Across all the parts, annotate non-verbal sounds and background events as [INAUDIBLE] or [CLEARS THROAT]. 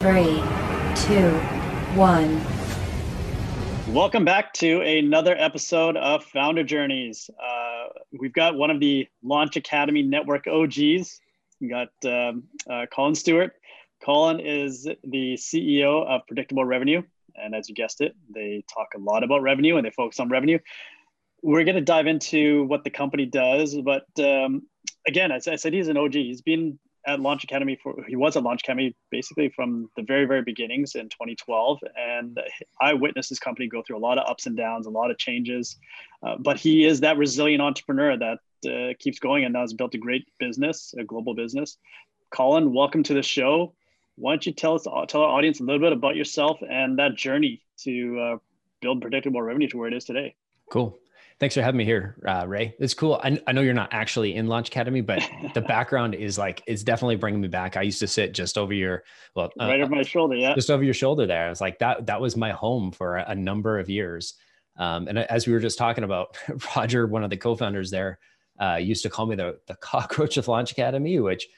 Three, two, one. Welcome back to another episode of Founder Journeys. Uh, we've got one of the Launch Academy Network OGs. We got um, uh, Colin Stewart. Colin is the CEO of Predictable Revenue. And as you guessed it, they talk a lot about revenue and they focus on revenue. We're going to dive into what the company does. But um, again, as I said, he's an OG. He's been at Launch Academy for he was at Launch Academy basically from the very very beginnings in 2012, and I witnessed his company go through a lot of ups and downs, a lot of changes. Uh, but he is that resilient entrepreneur that uh, keeps going and has built a great business, a global business. Colin, welcome to the show. Why don't you tell us tell our audience a little bit about yourself and that journey to uh, build predictable revenue to where it is today? Cool. Thanks for having me here, uh, Ray. It's cool. I, I know you're not actually in Launch Academy, but [LAUGHS] the background is like it's definitely bringing me back. I used to sit just over your well, uh, right over my shoulder, yeah, just over your shoulder there. I was like that. That was my home for a, a number of years. Um, and as we were just talking about, [LAUGHS] Roger, one of the co-founders there, uh, used to call me the the [LAUGHS] cockroach of Launch Academy, which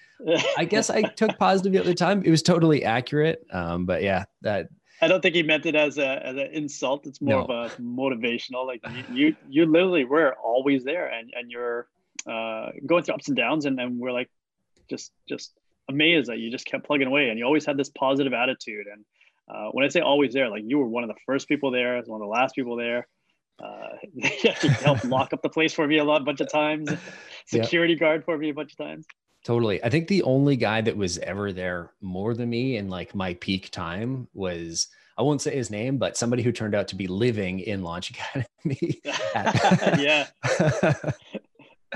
I guess I took positively at the time. It was totally accurate. Um, but yeah, that I don't think he meant it as a as an insult. It's more no. of a motivational. Like you, you, you literally were always there, and and you're uh, going through ups and downs, and and we're like just just amazed that you just kept plugging away, and you always had this positive attitude. And uh, when I say always there, like you were one of the first people there, one of the last people there. Uh, [LAUGHS] you helped lock up the place for me a lot, a bunch of times. [LAUGHS] Security yep. guard for me a bunch of times. Totally. I think the only guy that was ever there more than me in like my peak time was I won't say his name, but somebody who turned out to be living in Launch [LAUGHS] Academy. [LAUGHS] yeah. [LAUGHS]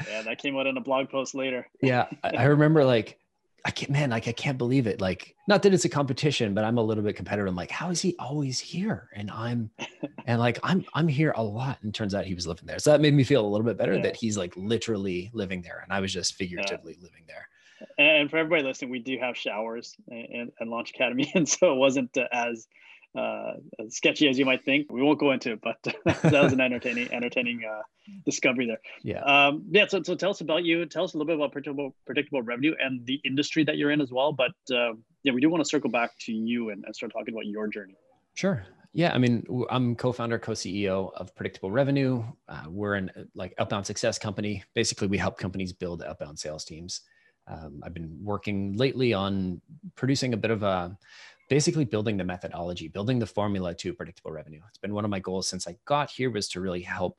yeah, that came out in a blog post later. yeah. I remember like I can't, man, like I can't believe it. Like, not that it's a competition, but I'm a little bit competitive. I'm like, how is he always here? And I'm, [LAUGHS] and like, I'm, I'm here a lot. And turns out he was living there. So that made me feel a little bit better yeah. that he's like literally living there. And I was just figuratively yeah. living there. And for everybody listening, we do have showers and, and Launch Academy. [LAUGHS] And so it wasn't uh, as, uh, as sketchy as you might think. We won't go into it, but [LAUGHS] that was an entertaining, entertaining uh, discovery there. Yeah. Um, yeah. So, so tell us about you. Tell us a little bit about predictable, predictable revenue and the industry that you're in as well. But uh, yeah, we do want to circle back to you and, and start talking about your journey. Sure. Yeah, I mean, I'm co-founder, co-CEO of Predictable Revenue. Uh, we're an like outbound success company. Basically, we help companies build outbound sales teams. Um, I've been working lately on producing a bit of a basically building the methodology, building the formula to predictable revenue. It's been one of my goals since I got here was to really help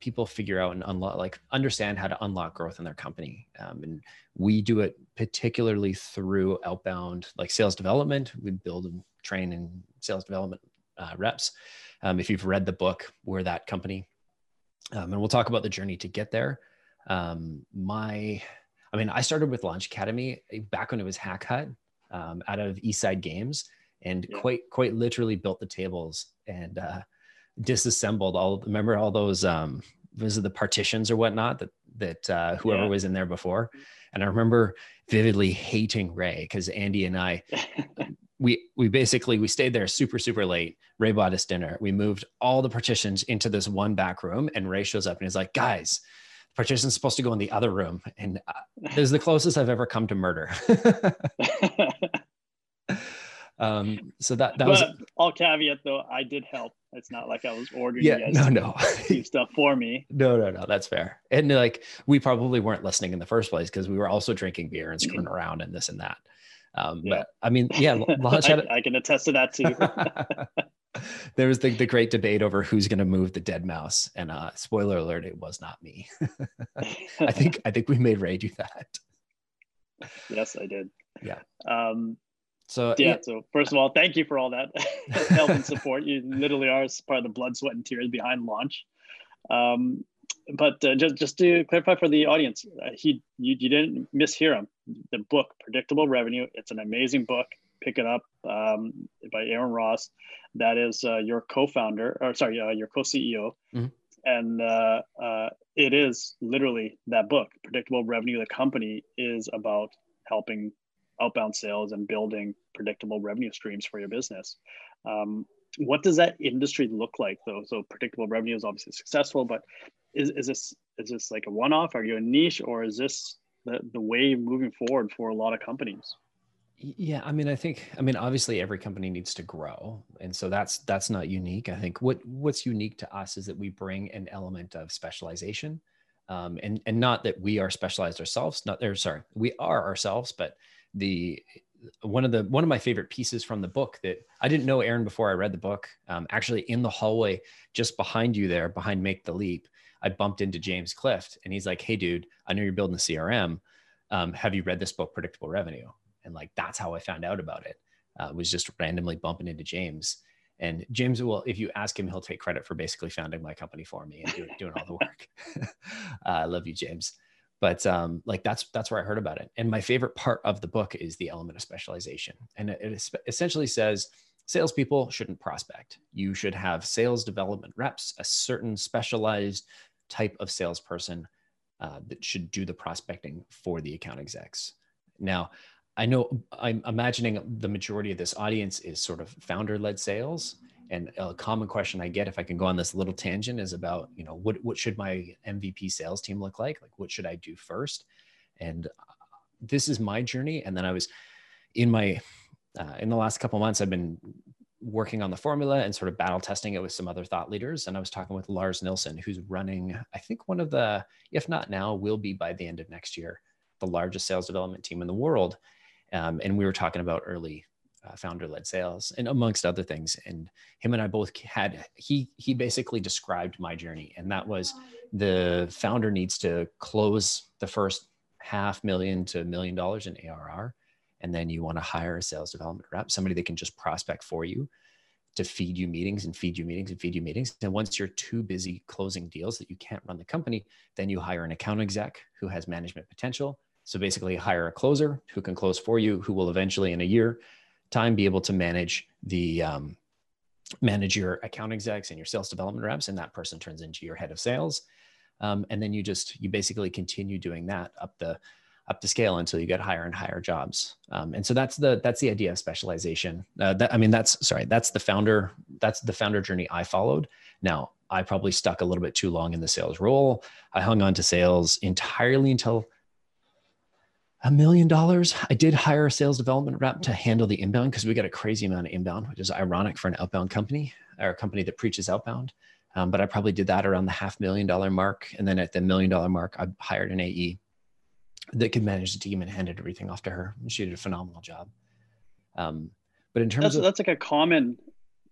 people figure out and unlock, like understand how to unlock growth in their company. Um, and we do it particularly through outbound, like sales development. We build and train and sales development uh, reps. Um, if you've read the book, we're that company. Um, and we'll talk about the journey to get there. Um, my, I mean, I started with Launch Academy back when it was Hack Hut um, out of Eastside Games and yeah. quite quite literally built the tables and uh, disassembled all. Remember all those um, was it the partitions or whatnot that that uh, whoever yeah. was in there before. And I remember vividly hating Ray because Andy and I. [LAUGHS] we we basically we stayed there super super late ray bought us dinner we moved all the partitions into this one back room and ray shows up and he's like guys partition's supposed to go in the other room and uh, [LAUGHS] this is the closest i've ever come to murder. [LAUGHS] Um so that that but was all caveat though i did help. It's not like i was ordering yeah no no. stuff for me. [LAUGHS] No no no that's fair. And like we probably weren't listening in the first place because we were also drinking beer and screwing around and this and that. Um yeah. but i mean yeah I, I can attest to that too [LAUGHS] there was the, the great debate over who's going to move the dead mouse and uh spoiler alert it was not me. [LAUGHS] I think i think we made ray do that. Yes i did. Yeah. Um so yeah, yeah, so first of all thank you for all that [LAUGHS] help and support. You literally are part of the blood sweat and tears behind launch. Um but uh, just just to clarify for the audience uh, he you, you didn't mishear him. The book predictable revenue it's an amazing book pick it up um, by Aaron Ross. That is uh, your co-founder, or sorry, uh, your co-CEO, mm-hmm. and uh, uh, it is literally that book. Predictable Revenue. The company is about helping outbound sales and building predictable revenue streams for your business. Um, what does that industry look like, though? So predictable revenue is obviously successful, but is, is this is this like a one-off? Are you a niche, or is this the, the way moving forward for a lot of companies? Yeah, I mean, I think, I mean, obviously every company needs to grow, and so that's that's not unique. I think what what's unique to us is that we bring an element of specialization, um, and and not that we are specialized ourselves. Not there, sorry, we are ourselves, but the one of the one of my favorite pieces from the book that I didn't know Aaron before I read the book. Um, actually, in the hallway just behind you there, behind Make the Leap, I bumped into James Clift, and he's like, "Hey, dude, I know you're building a CRM. Um, have you read this book, Predictable Revenue?" And like that's how i found out about it uh, was just randomly bumping into james. And james will if you ask him he'll take credit for basically founding my company for me and doing, [LAUGHS] doing all the work. [LAUGHS] Uh, i love you james. But um, like that's that's where i heard about it. And my favorite part of the book is the element of specialization. And it, it essentially says salespeople shouldn't prospect. You should have sales development reps a certain specialized type of salesperson uh, that should do the prospecting for the account execs. Now I know I'm imagining the majority of this audience is sort of founder led sales. And a common question I get if I can go on this little tangent is about, you know, what, what should my MVP sales team look like? Like, what should I do first? And uh, this is my journey. And then I was in my, uh, in the last couple months, I've been working on the formula and sort of battle testing it with some other thought leaders. And I was talking with Lars Nilsson, who's running, I think one of the, if not now, will be by the end of next year, the largest sales development team in the world um, and we were talking about early uh, founder-led sales and amongst other things. And him and I both had he he basically described my journey, and that was the founder needs to close the first half million to a million dollars in ARR, and then you want to hire a sales development rep, somebody that can just prospect for you to feed you meetings and feed you meetings and feed you meetings. And once you're too busy closing deals that you can't run the company, then you hire an account exec who has management potential so basically, hire a closer who can close for you, who will eventually, in a year time, be able to manage the um, manage your account execs and your sales development reps, and that person turns into your head of sales. Um, and then you just you basically continue doing that up the up the scale until you get higher and higher jobs. Um, and so that's the that's the idea of specialization. Uh, that I mean that's sorry that's the founder that's the founder journey I followed. Now I probably stuck a little bit too long in the sales role. I hung on to sales entirely until a million dollars. I did hire a sales development rep to handle the inbound because we got a crazy amount of inbound, which is ironic for an outbound company or a company that preaches outbound. Um, but I probably did that around the half million dollar mark. And then at the million dollar mark, I hired an AE that could manage the team and handed everything off to her. And she did a phenomenal job. Um, but in terms that's, of that's like a common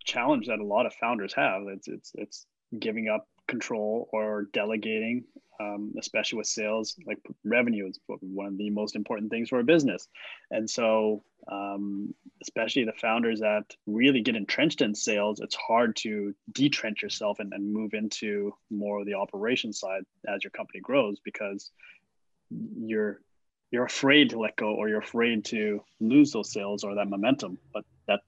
challenge that a lot of founders have. It's it's it's giving up control or delegating um, especially with sales, like revenue is one of the most important things for a business. And so, um, especially the founders that really get entrenched in sales, it's hard to detrench yourself and, and move into more of the operation side as your company grows because you're you're afraid to let go or you're afraid to lose those sales or that momentum. But that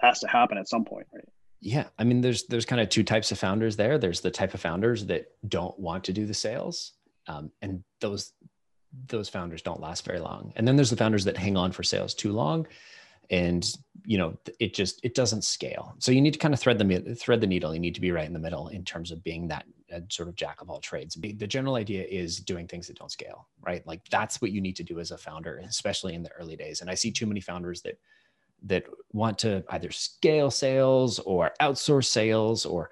has to happen at some point, right? Yeah i mean there's there's kind of two types of founders there. There's the type of founders that don't want to do the sales um, and those those founders don't last very long. And then there's the founders that hang on for sales too long and you know it just it doesn't scale. So you need to kind of thread the thread the needle. You need to be right in the middle in terms of being that uh, sort of jack of all trades. The general idea is doing things that don't scale right? Like that's what you need to do as a founder especially in the early days. And i see too many founders that that want to either scale sales or outsource sales or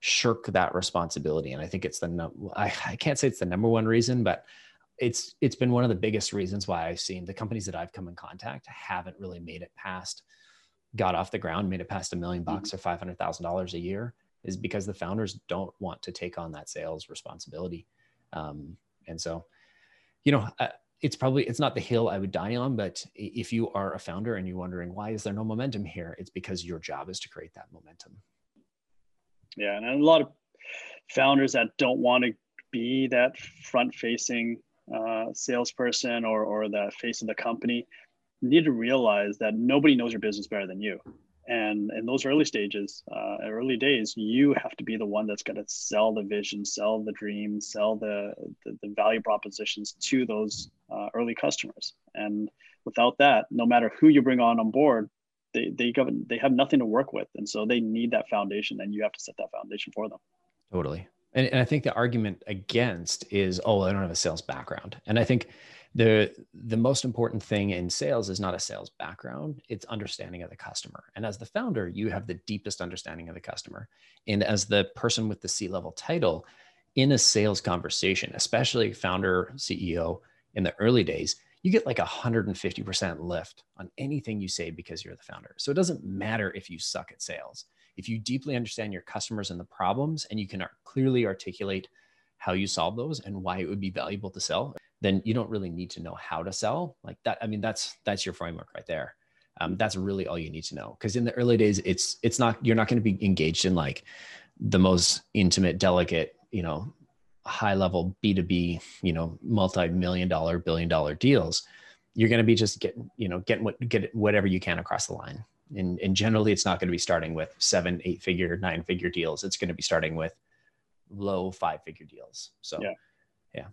shirk that responsibility and i think it's the no, I, I can't say it's the number one reason but it's it's been one of the biggest reasons why i've seen the companies that i've come in contact haven't really made it past got off the ground made it past a million bucks mm-hmm. or five hundred thousand dollars a year is because the founders don't want to take on that sales responsibility um, and so you know it's probably it's not the hill I would die on, but if you are a founder and you're wondering why is there no momentum here, it's because your job is to create that momentum. Yeah, and a lot of founders that don't want to be that front-facing uh, salesperson or or the face of the company need to realize that nobody knows your business better than you and in those early stages uh, early days you have to be the one that's going to sell the vision sell the dream sell the, the, the value propositions to those uh, early customers. And without that no matter who you bring on on board they, they, they have nothing to work with. And so they need that foundation and you have to set that foundation for them. Totally. And, and i think the argument against is oh i don't have a sales background. And i think the the most important thing in sales is not a sales background it's understanding of the customer. And as the founder you have the deepest understanding of the customer. And as the person with the c level title in a sales conversation especially founder ceo in the early days you get like 150% lift on anything you say because you're the founder. So it doesn't matter if you suck at sales. If you deeply understand your customers and the problems and you can clearly articulate how you solve those and why it would be valuable to sell then you don't really need to know how to sell like that i mean that's that's your framework right there. Um, that's really all you need to know because in the early days it's it's not you're not going to be engaged in like the most intimate delicate you know high level b2b you know multi-million dollar billion dollar deals. You're going to be just getting you know getting what get whatever you can across the line. And, and generally it's not going to be starting with seven eight figure nine figure deals. It's going to be starting with low five figure deals. So yeah, yeah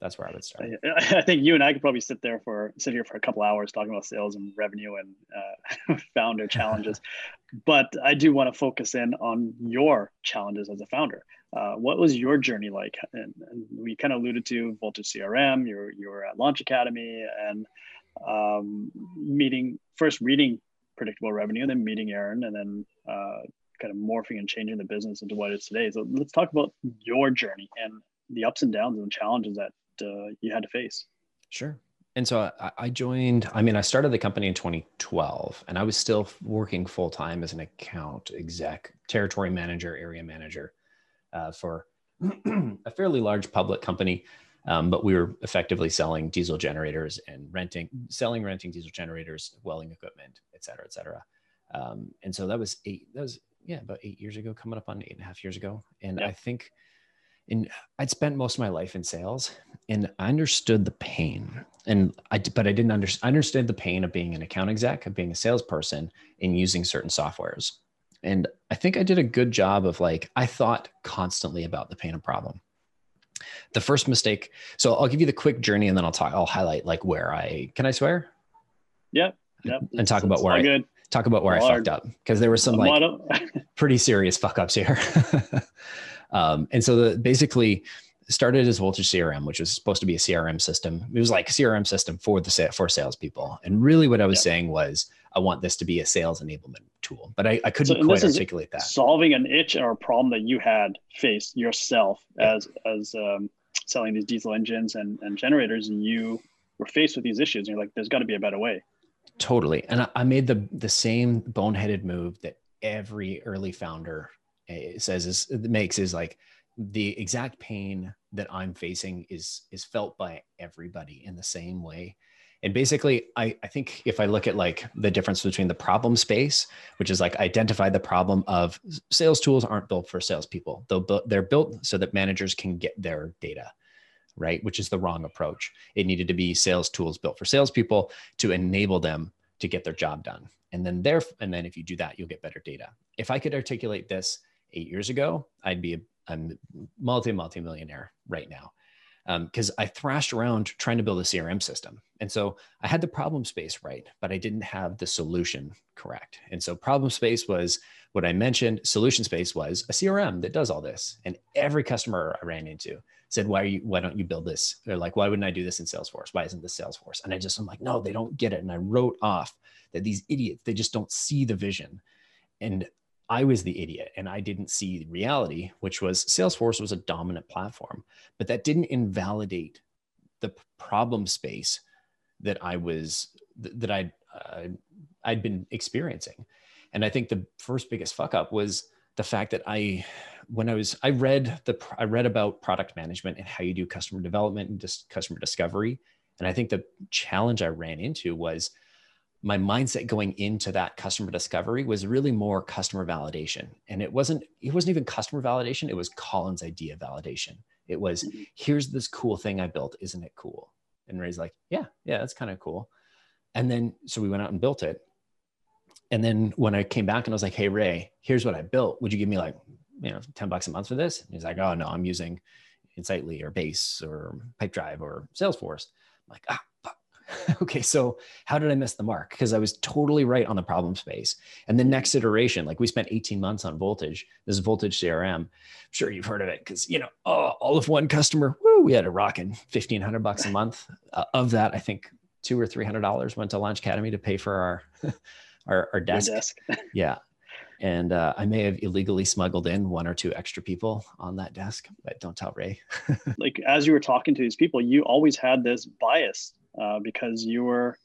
that's where I would start. I think you and I could probably sit there for sit here for a couple hours talking about sales and revenue and uh, [LAUGHS] founder challenges, [LAUGHS] but I do want to focus in on your challenges as a founder. Uh, what was your journey like? And, and we kind of alluded to Voltage CRM. You were you were at Launch Academy and um, meeting first reading predictable revenue, and then meeting Aaron, and then uh, kind of morphing and changing the business into what it is today. So let's talk about your journey and the ups and downs and challenges that uh, you had to face. Sure. And so I, I joined, I mean, I started the company in 2012 and I was still working full time as an account exec, territory manager, area manager uh, for [CLEARS THROAT] a fairly large public company. Um, but we were effectively selling diesel generators and renting, selling, renting diesel generators, welding equipment, et cetera, et cetera. Um, and so that was eight, that was, yeah, about eight years ago, coming up on eight and a half years ago. And I think and I'd spent most of my life in sales and I understood the pain and I, but I didn't understand, I understood the pain of being an account exec, of being a salesperson and using certain softwares. And I think I did a good job of like, I thought constantly about the pain and problem. The first mistake. So I'll give you the quick journey and then I'll talk, I'll highlight like where I, can I swear? Yep. Yep. And talk about where I, good. talk about where I fucked up because there were some like pretty serious fuck ups here. [LAUGHS] Um, and so the, basically started as Voltage CRM, which was supposed to be a CRM system. It was like a CRM system for the for salespeople. And really, what I was yeah. saying was, I want this to be a sales enablement tool, but I, I couldn't so, quite articulate that. Solving an itch or a problem that you had faced yourself yeah. as as um, selling these diesel engines and, and generators, and you were faced with these issues. And you're like, there's got to be a better way. Totally. And I, I made the the same boneheaded move that every early founder it says is makes is like the exact pain that I'm facing is is felt by everybody in the same way. And basically, I, I think if I look at like the difference between the problem space, which is like identify the problem of sales tools aren't built for salespeople. They'll they're built so that managers can get their data, right? Which is the wrong approach. It needed to be sales tools built for salespeople to enable them to get their job done. And then there, and then if you do that, you'll get better data. If I could articulate this eight years ago, I'd be a, multi multi millionaire right now because um, I thrashed around trying to build a CRM system. And so I had the problem space right, but I didn't have the solution correct. And so problem space was what I mentioned. Solution space was a CRM that does all this. And every customer I ran into said, "Why are you? Why don't you build this?" They're like, "Why wouldn't I do this in Salesforce? Why isn't this Salesforce?" And I just I'm like, "No, they don't get it." And I wrote off that these idiots they just don't see the vision. And I was the idiot and I didn't see the reality, which was Salesforce was a dominant platform, but that didn't invalidate the problem space that I was that I'd uh, I'd been experiencing. And I think the first biggest fuck up was the fact that I when I was I read the I read about product management and how you do customer development and just customer discovery. And I think the challenge I ran into was my mindset going into that customer discovery was really more customer validation. And it wasn't it wasn't even customer validation it was colin's idea validation. It was mm-hmm. here's this cool thing i built isn't it cool? And ray's like yeah yeah that's kind of cool. And then so we went out and built it. And then when i came back and i was like hey ray here's what i built. Would you give me like you know 10 bucks a month for this? And he's like oh no i'm using insightly or base or pipedrive or salesforce. I'm like ah [LAUGHS] okay, so how did I miss the mark? Because I was totally right on the problem space. And the next iteration, like we spent 18 months on Voltage. This is Voltage CRM. I'm sure you've heard of it because you know, oh, all of one customer. Woo, we had a rocking 1500 bucks a month. Uh, of that, I think two or three hundred dollars went to Launch Academy to pay for our [LAUGHS] our, our desk. desk. [LAUGHS] yeah, and uh, I may have illegally smuggled in one or two extra people on that desk, but don't tell Ray. [LAUGHS] like as you were talking to these people, you always had this bias uh, because you were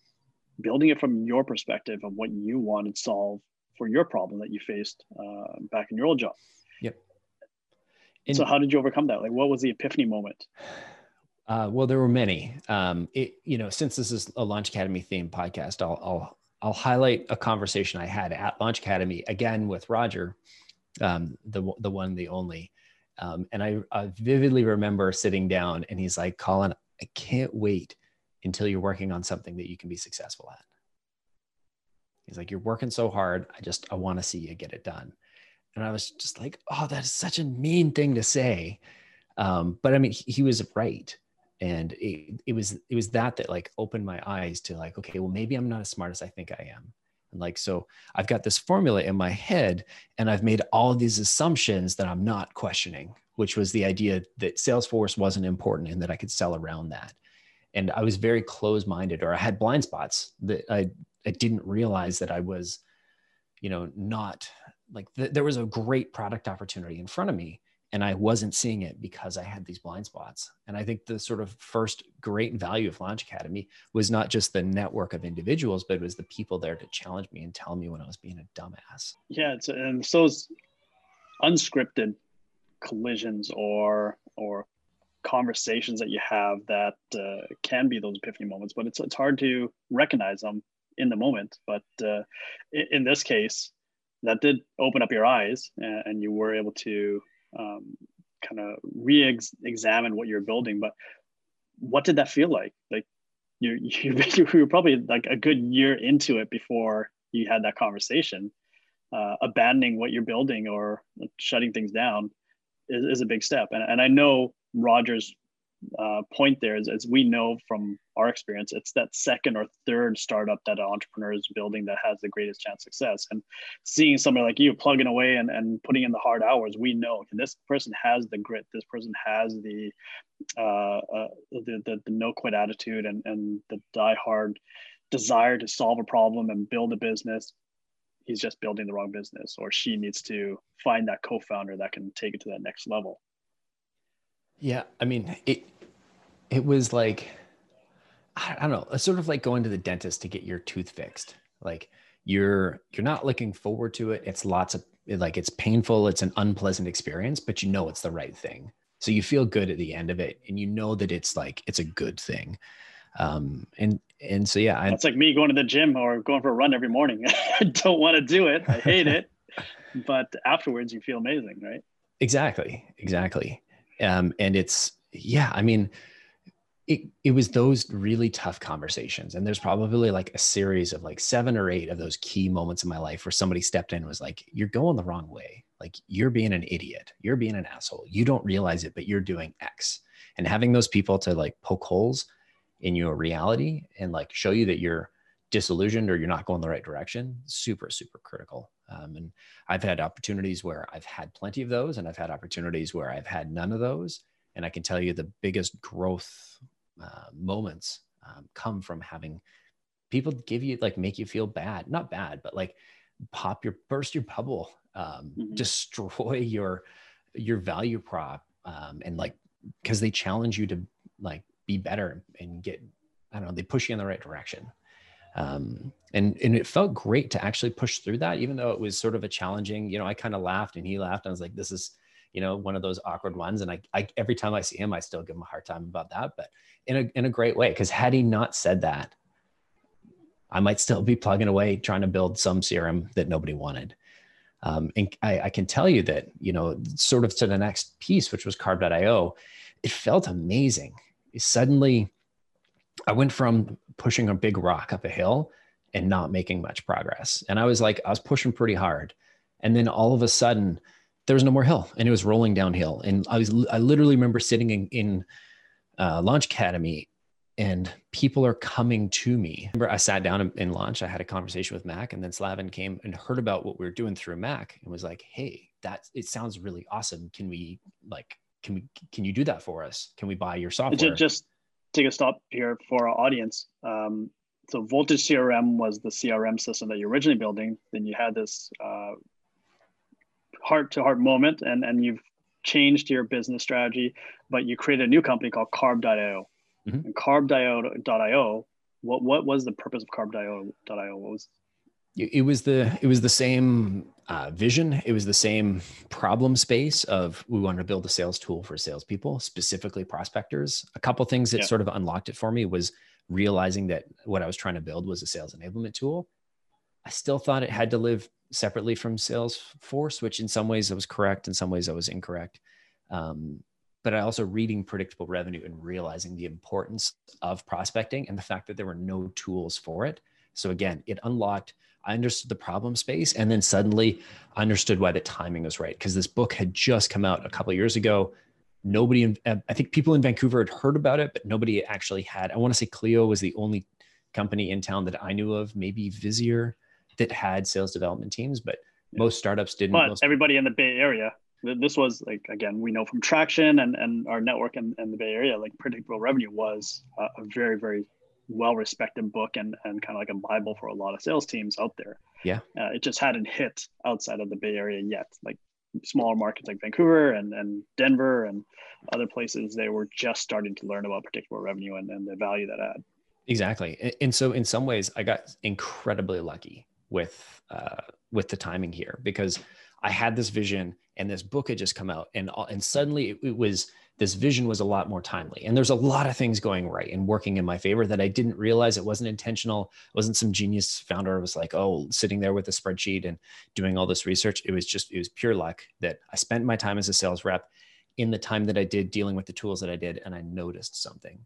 building it from your perspective of what you wanted to solve for your problem that you faced uh, back in your old job. Yep. And so how did you overcome that? Like, what was the epiphany moment? Uh, well, there were many. Um, it, you know, since this is a Launch Academy themed podcast, I'll, I'll I'll highlight a conversation I had at Launch Academy again with Roger, um, the the one, the only. Um, and I, I, vividly remember sitting down, and he's like, "Colin, I can't wait until you're working on something that you can be successful at." He's like, "You're working so hard. I just I want to see you get it done." And I was just like, "Oh, that is such a mean thing to say," um, but I mean, he, he was right and it, it was it was that that like opened my eyes to like okay well maybe i'm not as smart as i think i am. And like so i've got this formula in my head and i've made all these assumptions that i'm not questioning which was the idea that salesforce wasn't important and that i could sell around that. And i was very close minded or i had blind spots that i i didn't realize that i was you know not like th- there was a great product opportunity in front of me and I wasn't seeing it because I had these blind spots. And I think the sort of first great value of Launch Academy was not just the network of individuals, but it was the people there to challenge me and tell me when I was being a dumbass. Yeah, it's, and so it's unscripted collisions or or conversations that you have that uh, can be those epiphany moments, but it's it's hard to recognize them in the moment. But uh, in, in this case, that did open up your eyes, and, and you were able to um, kind of re-examine what you're building. But what did that feel like? Like you, [LAUGHS] you, you were probably like a good year into it before you had that conversation. Uh, abandoning what you're building or shutting things down is, is a big step. And, and I know Roger's uh, point there is, as we know from our experience, it's that second or third startup that an entrepreneur is building that has the greatest chance of success. And seeing somebody like you plugging away and, and putting in the hard hours, we know this person has the grit, this person has the uh, uh, the, the, the no quit attitude and, and the die hard desire to solve a problem and build a business. He's just building the wrong business, or she needs to find that co-founder that can take it to that next level. Yeah, I mean, it it was like I don't know, it's sort of like going to the dentist to get your tooth fixed. Like you're you're not looking forward to it. It's lots of like it's painful, it's an unpleasant experience, but you know it's the right thing. So you feel good at the end of it and you know that it's like it's a good thing. Um and and so yeah, I, it's like me going to the gym or going for a run every morning. [LAUGHS] I don't want to do it. I hate it. [LAUGHS] but afterwards you feel amazing, right? Exactly. Exactly um, and it's yeah i mean it, it was those really tough conversations. And there's probably like a series of like seven or eight of those key moments in my life where somebody stepped in and was like you're going the wrong way. Like you're being an idiot. You're being an asshole. You don't realize it but you're doing x. And having those people to like poke holes in your reality and like show you that you're disillusioned or you're not going the right direction super super critical um, and I've had opportunities where I've had plenty of those, and I've had opportunities where I've had none of those. And I can tell you the biggest growth uh, moments um, come from having people give you like make you feel bad, not bad, but like pop your burst your bubble, um, mm-hmm. destroy [LAUGHS] your your value prop, um, and like because they challenge you to like be better and get I don't know they push you in the right direction um, and and it felt great to actually push through that even though it was sort of a challenging you know i kind of laughed and he laughed. And i was like this is you know one of those awkward ones. And I, I every time i see him i still give him a hard time about that but in a in a great way because had he not said that i might still be plugging away trying to build some crm that nobody wanted. Um, and I, I can tell you that you know sort of to the next piece which was carb.io it felt amazing. Suddenly I went from pushing a big rock up a hill and not making much progress. And I was like, I was pushing pretty hard. And then all of a sudden, there was no more hill and it was rolling downhill. And I was, I literally remember sitting in, in uh, Launch Academy and people are coming to me. Remember, I sat down in launch, I had a conversation with Mac, and then Slavin came and heard about what we were doing through Mac and was like, hey, that it sounds really awesome. Can we like, can we, can you do that for us? Can we buy your software? Just take a stop here for our audience. Um, so Voltage CRM was the CRM system that you're originally building. Then you had this uh, heart to heart moment and, and you've changed your business strategy, but you created a new company called carb.io. Mm-hmm. And carb.io, what, what was the purpose of carb.io? What was it was the it was the same uh, vision. It was the same problem space of we wanted to build a sales tool for salespeople, specifically prospectors. A couple things that yeah. sort of unlocked it for me was realizing that what I was trying to build was a sales enablement tool. I still thought it had to live separately from Salesforce, which in some ways I was correct, in some ways I was incorrect. Um, but I also reading predictable revenue and realizing the importance of prospecting and the fact that there were no tools for it. So again, it unlocked. I understood the problem space, and then suddenly I understood why the timing was right because this book had just come out a couple years ago. Nobody, in, uh, I think people in Vancouver had heard about it, but nobody actually had. I want to say Clio was the only company in town that I knew of, maybe Visier, that had sales development teams, but most startups didn't. But most everybody in the Bay Area, this was like again, we know from Traction and and our network in, in the Bay Area, like predictable revenue was a, a very very well respected book and and kind of like a bible for a lot of sales teams out there. Yeah, uh, it just hadn't hit outside of the Bay Area yet. Like smaller markets like Vancouver and, and Denver and other places, they were just starting to learn about predictable revenue and, and the value that had. Exactly. And so in some ways I got incredibly lucky with uh, with the timing here because I had this vision and this book had just come out and and suddenly it, it, was this vision was a lot more timely. And there's a lot of things going right and working in my favor that I didn't realize. It wasn't intentional. It wasn't some genius founder was like oh sitting there with a spreadsheet and doing all this research. It was just it was pure luck that I spent my time as a sales rep in the time that I did dealing with the tools that I did and I noticed something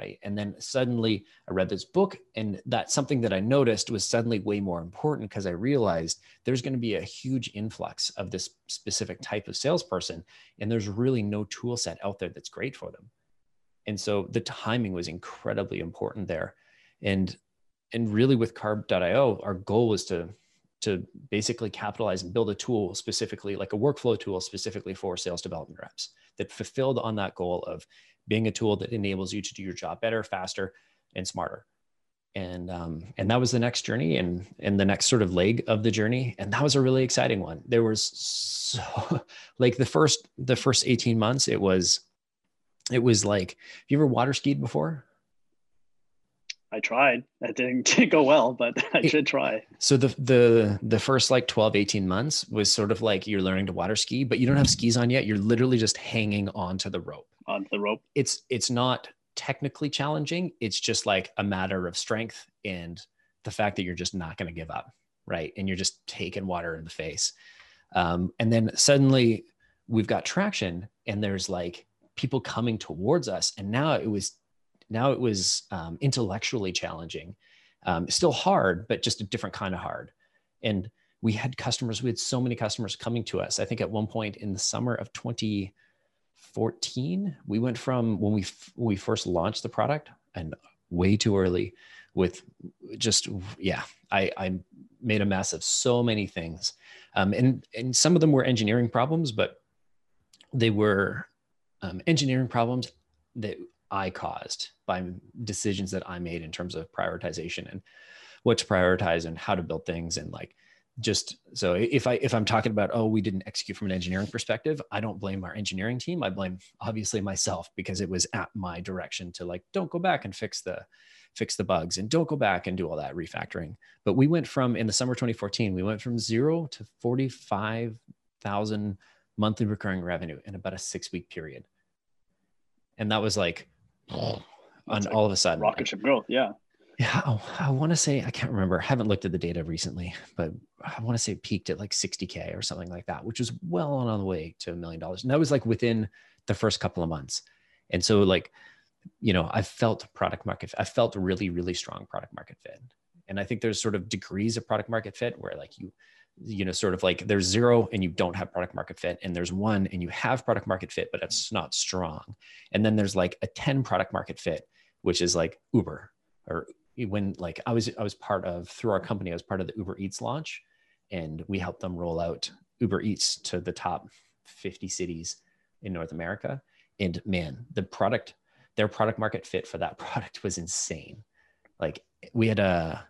right? And then suddenly i read this book and that something that i noticed was suddenly way more important because i realized there's going to be a huge influx of this specific type of salesperson and there's really no tool set out there that's great for them. And so the timing was incredibly important there. And and really with carb.io our goal was to to basically capitalize and build a tool specifically like a workflow tool specifically for sales development reps that fulfilled on that goal of being a tool that enables you to do your job better, faster, and smarter. And um, and that was the next journey and and the next sort of leg of the journey. And that was a really exciting one. There was so [LAUGHS] like the first the first 18 months, it was it was like, have you ever water skied before? I tried. That didn't, [LAUGHS] didn't go well, but [LAUGHS] I should try. So the the the first like 12, 18 months was sort of like you're learning to water ski, but you don't have skis on yet. You're literally just hanging onto the rope on the rope. It's it's not technically challenging. It's just like a matter of strength and the fact that you're just not going to give up, right? And you're just taking water in the face. Um, and then suddenly we've got traction, and there's like people coming towards us, and now it was now it was um, intellectually challenging. Um, still hard, but just a different kind of hard. And we had customers, we had so many customers coming to us. I think at one point in the summer of 2014, we went from when we when we first launched the product and way too early with just yeah i i made a mess of so many things um, and and some of them were engineering problems but they were um, engineering problems that i caused by decisions that i made in terms of prioritization and what to prioritize and how to build things and like just so if i if i'm talking about oh we didn't execute from an engineering perspective i don't blame our engineering team. I blame obviously myself because it was at my direction to like don't go back and fix the fix the bugs and don't go back and do all that refactoring. But we went from in the summer 2014 we went from zero to 45000 monthly recurring revenue in about a six week period. And that was like on like all of a sudden rocket ship growth yeah yeah, oh, I, I want to say I can't remember. I haven't looked at the data recently, but I want to say it peaked at like 60k or something like that, which was well on the way to a million dollars. And that was like within the first couple of months. And so like, you know, I felt product market. I felt really, really strong product market fit. And I think there's sort of degrees of product market fit where like you, you know, sort of like there's zero and you don't have product market fit, and there's one and you have product market fit, but it's not strong. And then there's like a 10 product market fit which is like Uber or when like I was I was part of through our company I was part of the Uber Eats launch and we helped them roll out Uber Eats to the top 50 cities in North America and man the product their product market fit for that [LAUGHS] product was insane like we had a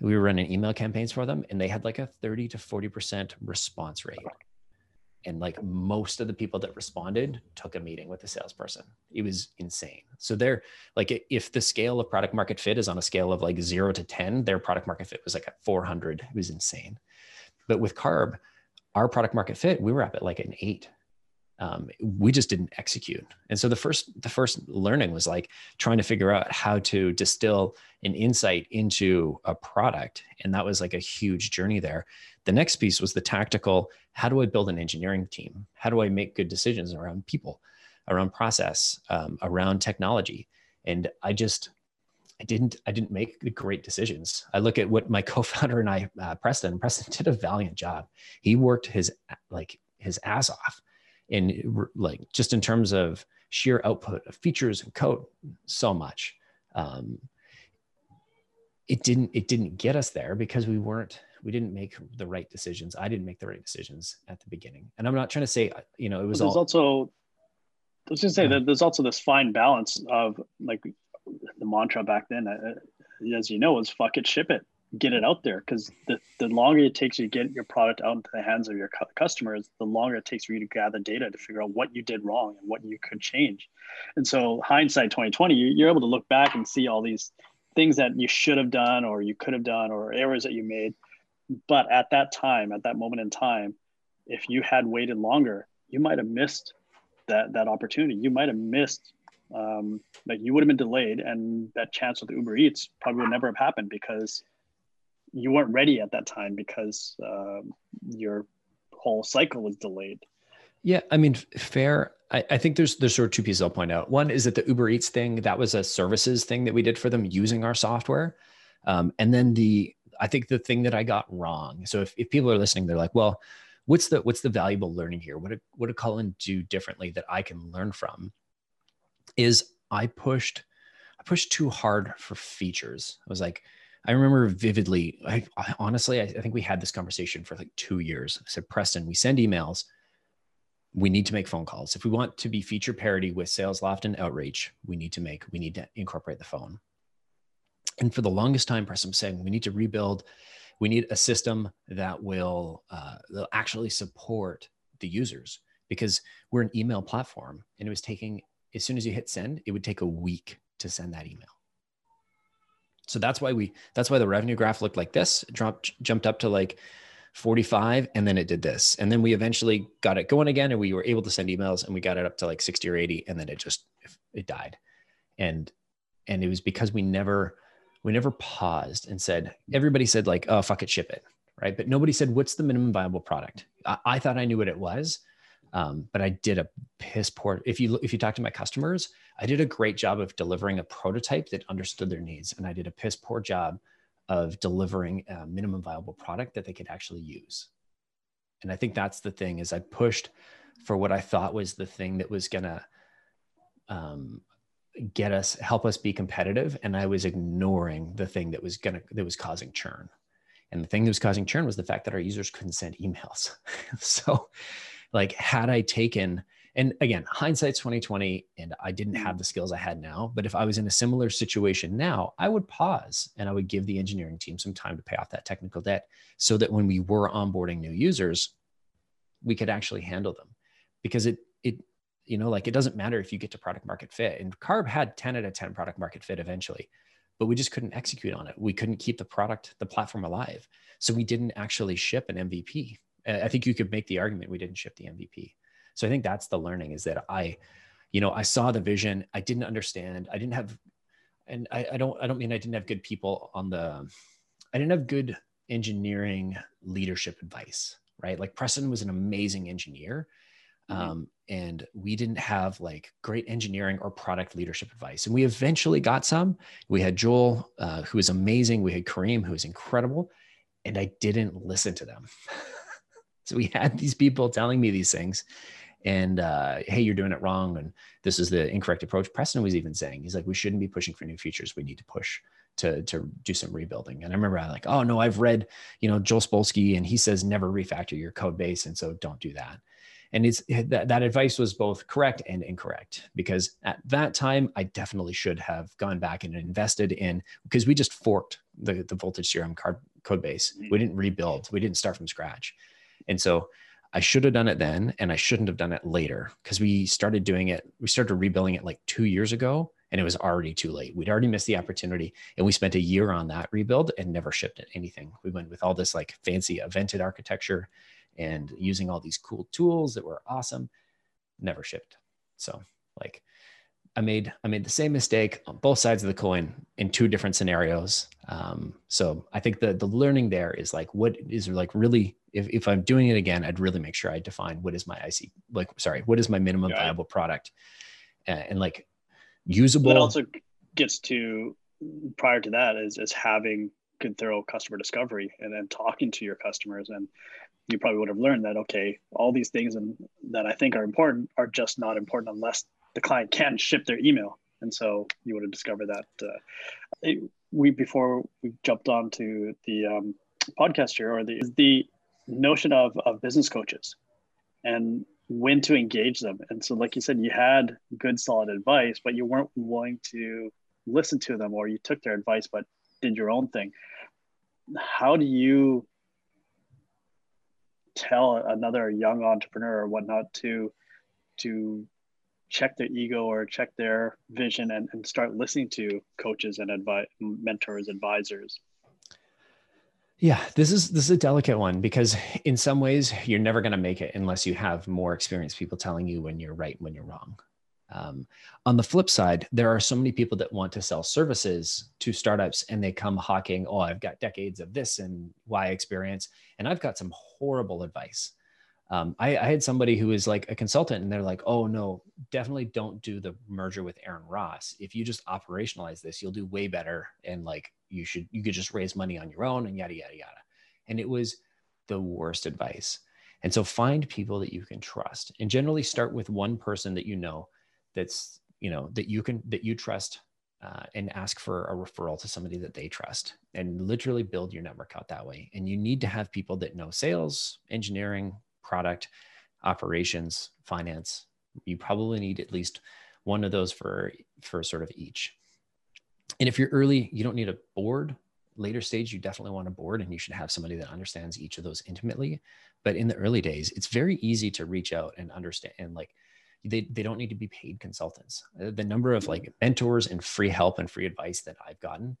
we were running email campaigns for them and they had like a 30 to 40% response rate. And like most of the people that responded took a meeting with the salesperson. It was insane. So they're like if the scale of product market fit is on a scale of like 0 to 10 their product market fit was like at 400 it was insane. But with carb our product market fit we were up at like an 8 um, we just didn't execute. And so the first the first learning was like trying to figure out how to distill an insight into a product. And that was like a huge journey there. The next piece was the tactical how do i build an engineering team? How do i make good decisions around people around process um, around technology? And i just i didn't i didn't make great decisions. I look at what my [LAUGHS] co-founder and i uh, preston preston did a valiant job. He worked his like his ass off in like just in terms of sheer output of features and code so much. Um, it didn't it didn't get us there because we weren't we didn't make the right decisions. I didn't make the right decisions at the beginning. And i'm not trying to say uh, you know it was there's all, also i was going to say that there's also this fine balance of like the mantra back then uh, as you know was fuck it ship it get it out there because the, the longer it takes you to get your product out into the hands of your cu- customers the longer it takes for you to gather data to figure out what you did wrong and what you could change. And so hindsight 2020 you're able to look back and see all these things that you should have done or you could have done or errors that you made. But at that time at that moment in time if you had waited longer you might have missed that that opportunity. You might have missed um, like you would have been delayed and that chance with uber eats probably would never have happened because you weren't ready at that time because uh, your whole cycle was delayed. Yeah, I mean, fair. I, I, think there's there's sort of two pieces I'll point out. One is that the Uber Eats thing that was a services thing that we did for them using our software, um, and then the I think the thing that I got wrong. So if, if people are listening, they're like, well, what's the what's the valuable learning here? What did what did Colin do differently that I can learn from? Is I pushed I pushed too hard for features. I was like, I remember vividly. I, I honestly, I, I, think we had this conversation for like two years. I said, Preston, we send emails. We need to make phone calls. If we want to be feature parity with SalesLoft and Outreach, we need to make, we need to incorporate the phone. And for the longest time, Preston was saying we need to rebuild. We need a system that will, uh, will actually support the users because we're an email platform, and it was taking as soon as you hit send, it would take a week to send that email so that's why we that's why the revenue graph looked like this. It dropped jumped up to like 45 and then it did this. And then we eventually got it going again and we were able to send emails and we got it up to like 60 or 80 and then it just it died. And and it was because we never we never paused and said everybody said like oh fuck it ship it right? But nobody said what's the minimum viable product? I, I thought i knew what it was um, but I did a piss poor. If you if you talk to my customers, I did a great job of delivering a prototype that understood their needs, and I did a piss poor job of delivering a minimum viable product that they could actually use. And I think that's the thing is I pushed for what I thought was the thing that was gonna um, get us help us be competitive, and I was ignoring the thing that was gonna that was causing churn. And the thing that was causing churn was the fact that our users couldn't send emails. [LAUGHS] so like had i taken and again hindsight's 2020 and i didn't have mm-hmm. the skills i had now but if i was in a similar situation now i would pause and i would give the engineering team some time to pay off that technical debt so that when we were onboarding new users we could actually handle them. Because it it you know like it doesn't matter if you get to product market fit and carb had 10 out of 10 product market fit eventually but we just couldn't execute on it. We couldn't keep the product the platform alive. So we didn't actually ship an mvp I think you could make the argument we didn't ship the MVP. So I think that's the learning is that I, you know, I saw the vision. I didn't understand. I didn't have, and I, I don't, I don't mean I didn't have good people on the, I didn't have good engineering leadership advice, right? Like Preston was an amazing engineer. Mm-hmm. Um, and we didn't have like great engineering or product leadership advice. And we eventually got some. We had Joel, uh, who was amazing. We had Kareem, who was incredible. And I didn't listen to them. [LAUGHS] So we [LAUGHS] had these people telling me these things. and uh, hey, you're doing it wrong, and this is the incorrect approach. Preston was even saying he's like, we shouldn't be pushing for new features. We need to push to to do some rebuilding. And I remember I like, oh no, I've read you know Joel Spolsky, and he says never refactor your code base, and so don't do that. And it's that, that advice was both correct and incorrect because at that time I definitely should have gone back and invested in because we just forked the the voltage CRM card code base. Mm-hmm. We didn't rebuild. We didn't start from scratch. And so I should have done it then and I shouldn't have done it later because we started doing it. We started rebuilding it like two years ago and it was already too late. We'd already missed the opportunity and we spent a year on that rebuild and never shipped anything. We went with all this like fancy evented architecture and using all these cool tools that were awesome, never shipped. So like I made I made the same mistake on both sides of the coin in two different scenarios. Um, so I think the the learning there is like what is like really if, if I'm doing it again, I'd really make sure I define what is my IC like sorry what is my minimum yeah. viable product and, and like usable. That also gets to prior to that is is having good thorough customer discovery and then talking to your customers and you probably would have learned that okay all these things and that i think are important are just not important unless the client can ship their email. And so you would have discovered that uh, it, we before we jumped onto the um, podcast here, or the the notion of of business coaches and when to engage them. And so, like you said, you had good solid advice, but you weren't willing to listen to them, or you took their advice but did your own thing. How do you tell another young entrepreneur or whatnot to to check their ego or check their vision and, and start listening to coaches and advi- mentors, advisors? Yeah, this is this is a delicate one because in some ways you're never going to make it unless you have more experienced people telling you when you're right when you're wrong. Um, on the flip side, there are so many people that want to sell services to startups and they come hawking, oh, I've got decades of this and Y experience, and I've got some horrible advice um, I, I, had somebody who was like a consultant and they're like, oh no, definitely don't do the merger with Aaron Ross. If you just operationalize this, you'll do way better. And like you should, you could just raise money on your own and yada, yada, yada. And it was the worst advice. And so find people that you can trust and generally start with one person that you know that's, you know, that you can, that you trust uh, and ask for a referral to somebody that they trust and literally build your network out that way. And you need to have people that know sales, engineering, product, operations, finance. You probably need at least one of those for for sort of each. And if you're early, you don't need a board. Later stage, you definitely want a board and you should have somebody that understands each of those intimately. But in the early days, it's very easy to reach out and understand and like they, they don't need to be paid consultants. Uh, the number of like mentors and free help and free advice that I've gotten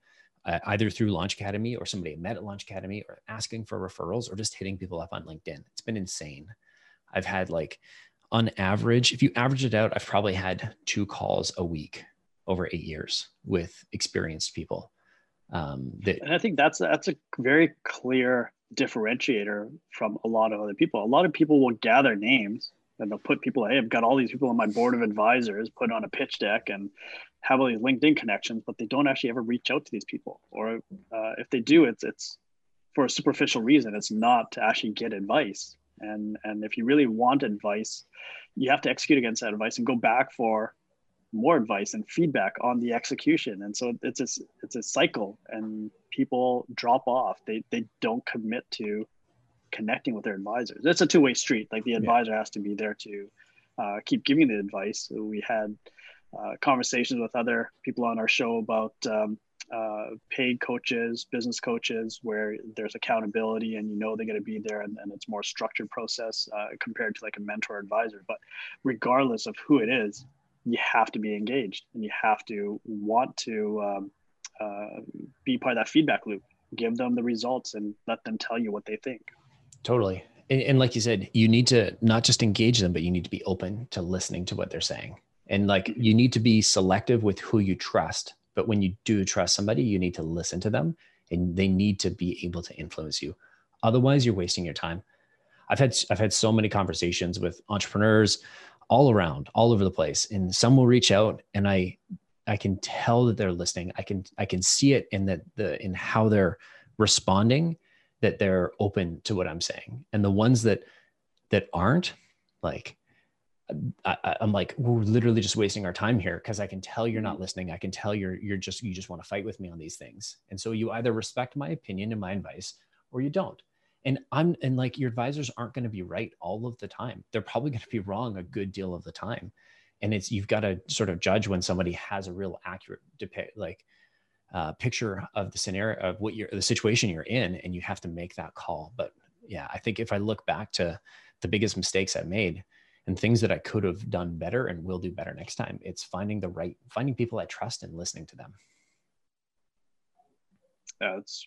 uh, either through Launch Academy or somebody I met at Launch Academy or asking for referrals or just hitting people up on LinkedIn. It's been insane. I've had like on average, if you average it out, I've probably had two calls a week over eight years with experienced people. Um, that, and I think that's that's a very clear differentiator from a lot of other people. A lot of people will gather names and they'll put people, hey, I've got all these people on my board of advisors, put on a pitch deck and have all these LinkedIn connections, but they don't actually ever reach out to these people. Or uh, if they do, it's it's for a superficial reason. It's not to actually get advice. And and if you really want advice, you have to execute against that advice and go back for more advice and feedback on the execution. And so it's a, it's a cycle, and people drop off. They they don't commit to connecting with their advisors. It's a two way street. Like the advisor yeah. has to be there to uh, keep giving the advice. So we had conversations with other people on our show about um, uh, paid coaches, business coaches, where there's accountability and you know they're going to be there and, and it's more structured process uh, compared to like a mentor advisor. But regardless of who it is, you have to be engaged and you have to want to um, uh, be part of that feedback loop. Give them the results and let them tell you what they think. Totally. And, and like you said, you need to not just engage them, but you need to be open to listening to what they're saying. And like you need to be selective with who you trust. But when you do trust somebody, you need to listen to them and they need to be able to influence you. Otherwise, you're wasting your time. I've had I've had so many conversations with entrepreneurs all around, all over the place. And some will reach out and I I can tell that they're listening. I can I can see it in that the in how they're responding that they're open to what I'm saying. And the ones that that aren't, like I, am like, we're literally just wasting our time here because I can tell you're not mm-hmm. listening. I can tell you're you're just you just want to fight with me on these things. And so you either respect my opinion and my advice or you don't. And I'm and like your advisors aren't going to be right all of the time. They're probably going to be wrong a good deal of the time. And it's you've got to sort of judge when somebody has a real accurate depict like uh, picture of the scenario of what you're the situation you're in, and you have to make that call. But yeah, I think if I look back to the biggest mistakes I made and things that I could have done better and will do better next time. It's finding the right, finding people I trust and listening to them. Yeah, it's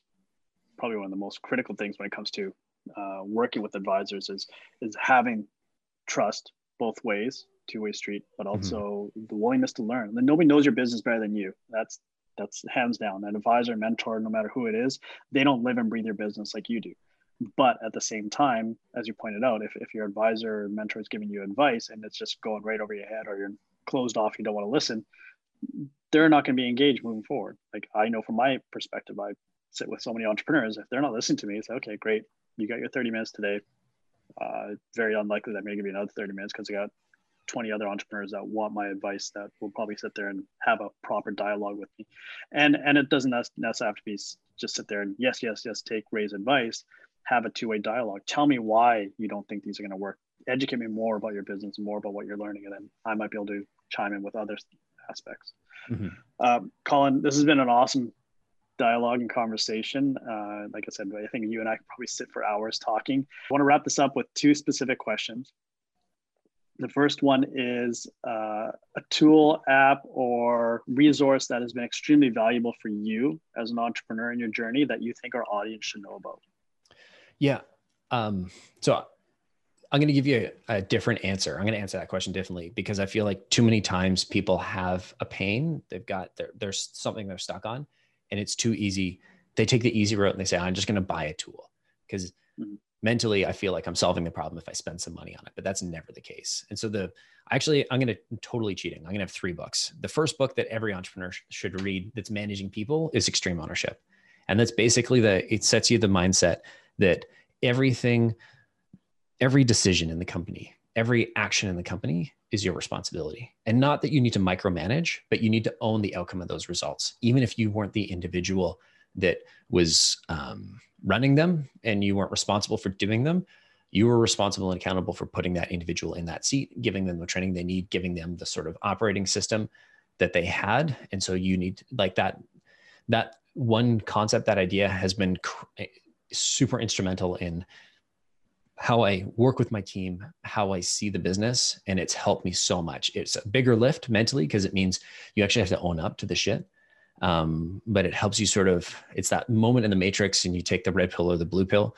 probably one of the most critical things when it comes to uh, working with advisors is is having trust both ways, two way street, but mm-hmm. also mm-hmm. the willingness to learn. Nobody knows your business better than you. That's that's hands down. An advisor, mentor, no matter who it is, they don't live and breathe your business like you do. But at the same time, as you pointed out, if, if your advisor or mentor is giving you advice and it's just going right over your head or you're closed off, you don't want to listen, they're not going to be engaged moving forward. Like I know from my perspective, I sit with so many entrepreneurs. If they're not listening to me, it's okay, great. You got your 30 minutes today. Uh, very unlikely that may give you another 30 minutes because I got 20 other entrepreneurs that want my advice that will probably sit there and have a proper dialogue with me. And and it doesn't necessarily have to be just sit there and yes, yes, yes, take Ray's advice have a two-way dialogue. Tell me why you don't think these are going to work. Educate me more about your business, more about what you're learning, and then I might be able to chime in with other aspects. Mm-hmm. Um, Colin, this has been an awesome dialogue and conversation. Uh, like I said, I think you and I could probably sit for hours talking. I want to wrap this up with two specific questions. The first one is uh, a tool, app, or resource that has been extremely valuable for you as an entrepreneur in your journey that you think our audience should know about. Yeah. Um, so I'm going to give you a, a different answer. I'm going to answer that question differently because I feel like too many times people have a pain. They've got their, there's something they're stuck on, and it's too easy. They take the easy route and they say, "I'm just going to buy a tool," because mm-hmm. mentally I feel like I'm solving the problem if I spend some money on it. But that's never the case. And so the actually I'm going to totally cheating. I'm going to have three books. The first book that every entrepreneur sh- should read that's managing people is Extreme Ownership, and that's basically the it sets you the mindset that everything, every decision in the company, every action in the company is your responsibility. And not that you need to micromanage, but you need to own the outcome of those results, even if you weren't the individual that was um, running them and you weren't responsible for doing them. You were responsible and accountable for putting that individual in that seat, giving them the training they need, giving them the sort of operating system that they had. And so you need like that, that one concept, that idea has been super instrumental in how I work with my team, how I see the business, and it's helped me so much. It's a bigger lift mentally because it means you actually have to own up to the shit. Um, but it helps you sort of, it's that moment in the matrix and you take the red pill or the blue pill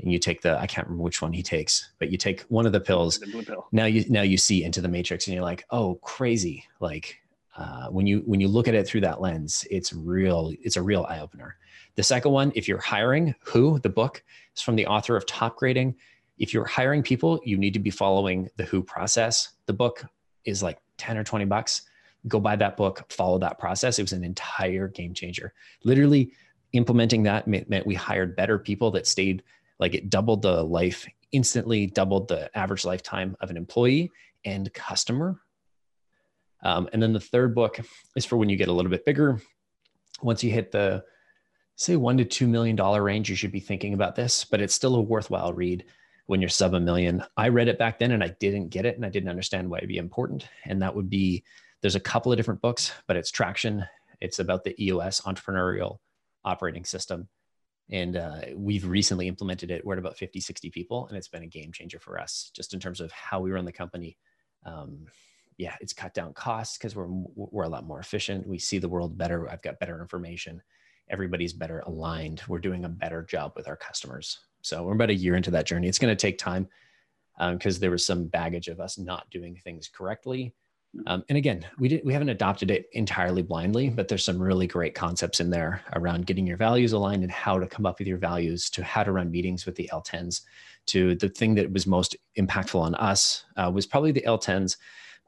and you take the, I can't remember which one he takes, but you take one of the pills. The pill. Now you, now you see into the matrix and you're like, oh, crazy. Like uh, when you, when you look at it through that lens, it's real, it's a real eye opener. The second one, if you're hiring, Who, the book is from the author of Top Grading. If you're hiring people, you need to be following the Who process. The book is like 10 or 20 bucks. Go buy that book, follow that process. It was an entire game changer. Literally implementing that meant we hired better people that stayed like it doubled the life instantly, doubled the average lifetime of an employee and customer. Um, and then the third book is for when you get a little bit bigger. Once you hit the say one to two million dollar range, you should be thinking about this, but it's still a worthwhile read when you're sub a million. I read it back then and I didn't get it and I didn't understand why it'd be important. And that would be there's a couple of different books, but it's traction. It's about the EOS entrepreneurial operating system. And uh, we've recently implemented it. We're at about 50, 60 people, and it's been a game changer for us just in terms of how we run the company. Um, yeah, it's cut down costs because we're we're a lot more efficient. We see the world better. I've got better information everybody's better aligned. We're doing a better job with our customers. So we're about a year into that journey. It's going to take time because um, there was some baggage of us not doing things correctly. Mm-hmm. Um, and again, we did we haven't adopted it entirely blindly, but there's some really great concepts in there around getting your values aligned and how to come up with your values, to how to run meetings with the L10s. To the thing that was most impactful on us uh, was probably the L10s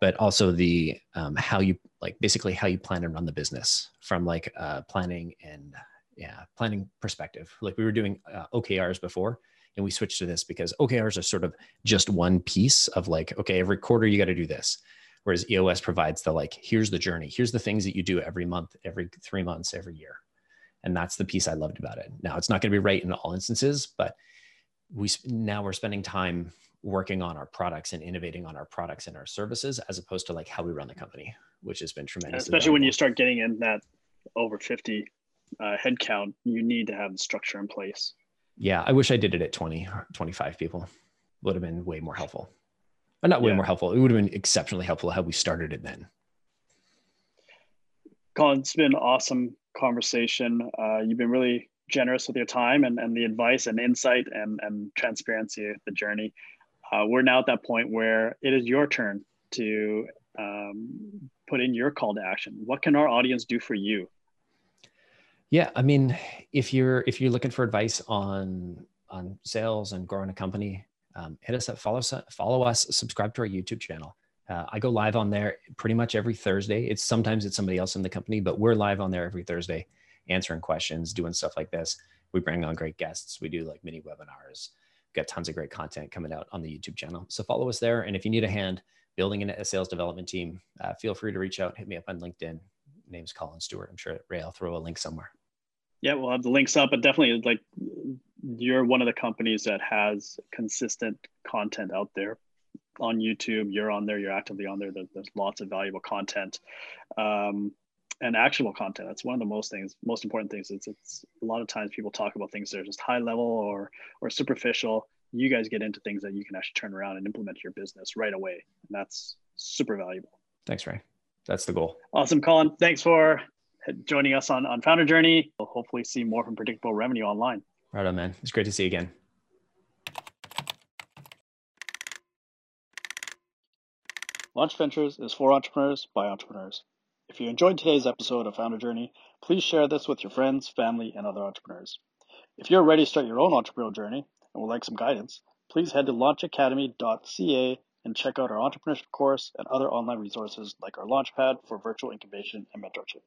but also the um, how you like basically how you plan and run the business from like uh, planning and yeah planning perspective like we were doing uh, okrs before and we switched to this because OKRs are sort of just one piece of like, okay, every quarter you got to do this. Whereas EOS provides the like, here's the journey, here's the things that you do every month, every three months, every year. And that's the piece I loved about it. Now it's not going to be right in all instances, but we now we're spending time working on our products and innovating on our products and our services as opposed to like how we run the company, which has been tremendous. Especially when you start getting in that over 50 uh, headcount, you need to have the structure in place. Yeah, I wish I did it at 20, 25 people. Would have been way more helpful. But not way yeah. more helpful. It would have been exceptionally helpful had we started it then. Colin, it's been awesome conversation. Uh, you've been really generous with your time and, and the advice and insight and, and transparency of the journey. Uh, we're now at that point where it is your turn to um, put in your call to action. What can our audience do for you? Yeah, I mean, if you're if you're looking for advice on on sales and growing a company, um, hit us up, follow us, follow us, subscribe to our YouTube channel. Uh, I go live on there pretty much every Thursday. It's sometimes it's somebody else in the company, but we're live on there every Thursday, answering questions, doing stuff like this. We bring on great guests. We do like mini webinars. Got tons of great content coming out on the YouTube channel. So follow us there. And if you need a hand building a sales development team, uh, feel free to reach out. Hit me up on LinkedIn name's Colin Stewart. I'm sure Ray, I'll throw a link somewhere. Yeah, we'll have the links up, but definitely like you're one of the companies that has consistent content out there on YouTube. You're on there. You're actively on there. There's lots of valuable content um, and actionable content. That's one of the most things, most important things. It's, it's a lot of times people talk about things that are just high level or or superficial. You guys get into things that you can actually turn around and implement your business right away, and that's super valuable. Thanks, Ray that's the goal. Awesome, Colin. Thanks for joining us on, on Founder Journey. We'll hopefully see more from Predictable Revenue online. Right on, man. It's great to see you again. Launch Ventures is for entrepreneurs by entrepreneurs. If you enjoyed today's episode of Founder Journey, please share this with your friends, family, and other entrepreneurs. If you're ready to start your own entrepreneurial journey and would like some guidance, please head to launchacademy.ca and check out our entrepreneurship course and other online resources like our Launchpad for virtual incubation and mentorship.